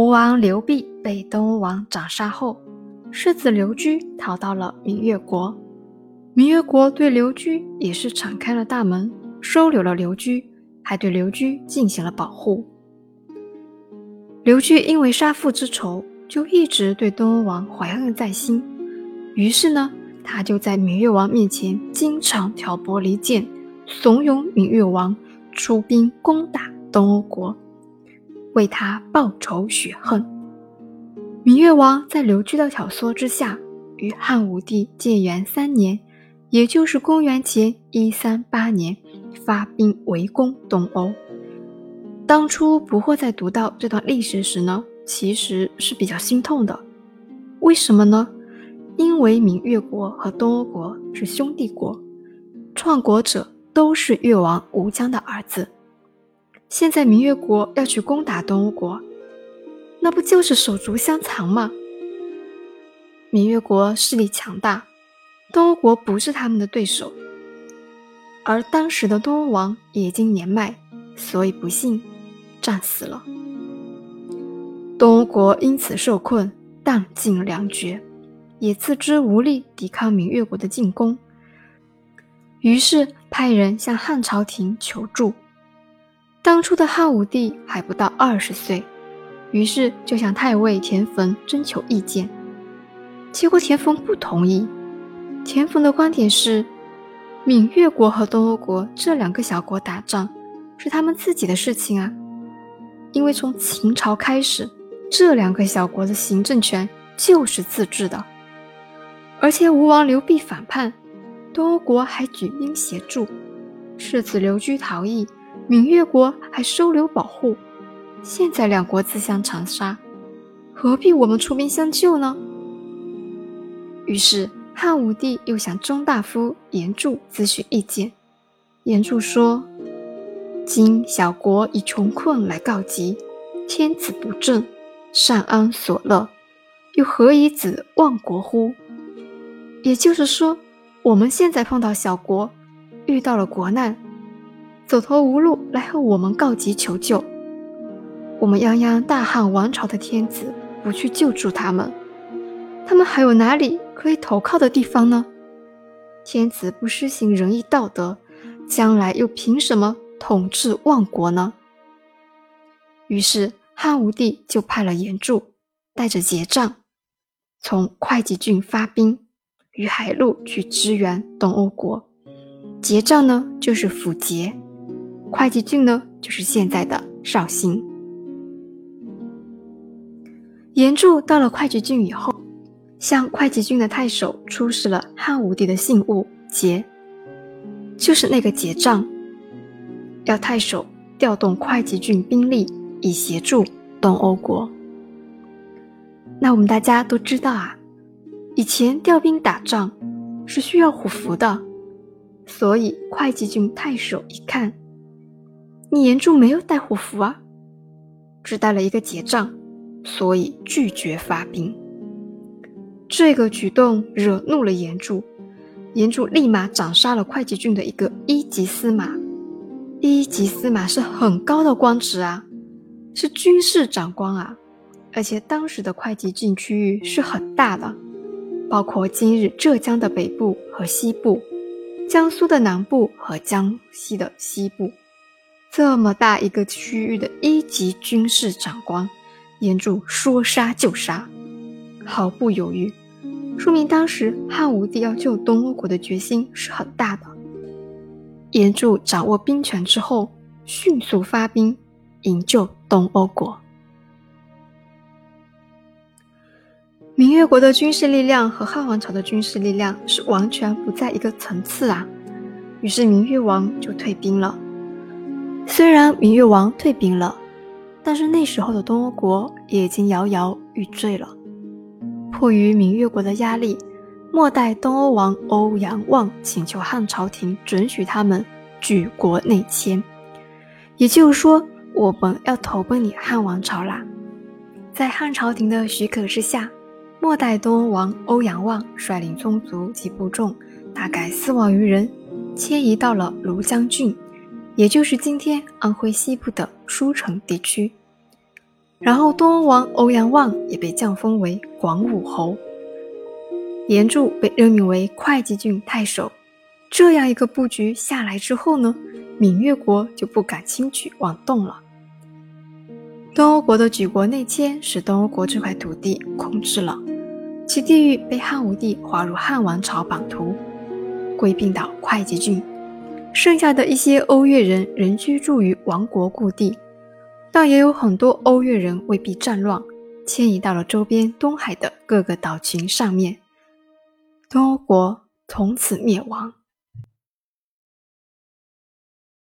吴王刘濞被东吴王斩杀后，世子刘居逃到了闽越国。闽越国对刘居也是敞开了大门，收留了刘居，还对刘居进行了保护。刘居因为杀父之仇，就一直对东吴王怀恨在心。于是呢，他就在闽越王面前经常挑拨离间，怂恿闽越王出兵攻打东欧国。为他报仇雪恨，闽越王在刘据的挑唆之下，于汉武帝建元三年，也就是公元前一三八年，发兵围攻东欧。当初不惑在读到这段历史时呢，其实是比较心痛的。为什么呢？因为闽越国和东欧国是兄弟国，创国者都是越王吴江的儿子。现在明月国要去攻打东吴国，那不就是手足相残吗？明月国势力强大，东吴国不是他们的对手，而当时的东吴王已经年迈，所以不幸战死了。东吴国因此受困，弹尽粮绝，也自知无力抵抗明月国的进攻，于是派人向汉朝廷求助。当初的汉武帝还不到二十岁，于是就向太尉田汾征求意见。结果田汾不同意。田汾的观点是，闽越国和东欧国这两个小国打仗是他们自己的事情啊，因为从秦朝开始，这两个小国的行政权就是自治的。而且吴王刘濞反叛，东欧国还举兵协助，世子刘居逃逸。闽越国还收留保护，现在两国自相残杀，何必我们出兵相救呢？于是汉武帝又向中大夫严柱咨询意见。严柱说：“今小国以穷困来告急，天子不正，善安所乐，又何以子忘国乎？”也就是说，我们现在碰到小国，遇到了国难。走投无路来和我们告急求救，我们泱泱大汉王朝的天子不去救助他们，他们还有哪里可以投靠的地方呢？天子不施行仁义道德，将来又凭什么统治万国呢？于是汉武帝就派了严柱带着桀瘴，从会稽郡发兵，于海路去支援东欧国。桀瘴呢，就是辅节。会稽郡呢，就是现在的绍兴。严柱到了会稽郡以后，向会稽郡的太守出示了汉武帝的信物结，就是那个结账，要太守调动会稽郡兵力以协助东欧国。那我们大家都知道啊，以前调兵打仗是需要虎符的，所以会稽郡太守一看。你严柱没有带虎符啊，只带了一个结账，所以拒绝发兵。这个举动惹怒了严柱，严柱立马斩杀了会稽郡的一个一级司马。一级司马是很高的官职啊，是军事长官啊，而且当时的会稽郡区域是很大的，包括今日浙江的北部和西部，江苏的南部和江西的西部。这么大一个区域的一级军事长官，严柱说杀就杀，毫不犹豫，说明当时汉武帝要救东欧国的决心是很大的。严柱掌握兵权之后，迅速发兵营救东欧国。明月国的军事力量和汉王朝的军事力量是完全不在一个层次啊，于是明越王就退兵了。虽然明月王退兵了，但是那时候的东欧国也已经摇摇欲坠了。迫于明月国的压力，末代东欧王欧阳旺请求汉朝廷准许他们举国内迁，也就是说，我们要投奔你汉王朝啦。在汉朝廷的许可之下，末代东欧王欧阳旺率领宗族及部众，大概四万余人，迁移到了庐江郡。也就是今天安徽西部的舒城地区，然后东欧王欧阳旺也被降封为广武侯，严柱被任命为会稽郡太守。这样一个布局下来之后呢，闽越国就不敢轻举妄动了。东欧国的举国内迁使东欧国这块土地控制了，其地域被汉武帝划入汉王朝版图，归并到会稽郡。剩下的一些欧越人仍居住于王国故地，但也有很多欧越人未避战乱，迁移到了周边东海的各个岛群上面。东欧国从此灭亡。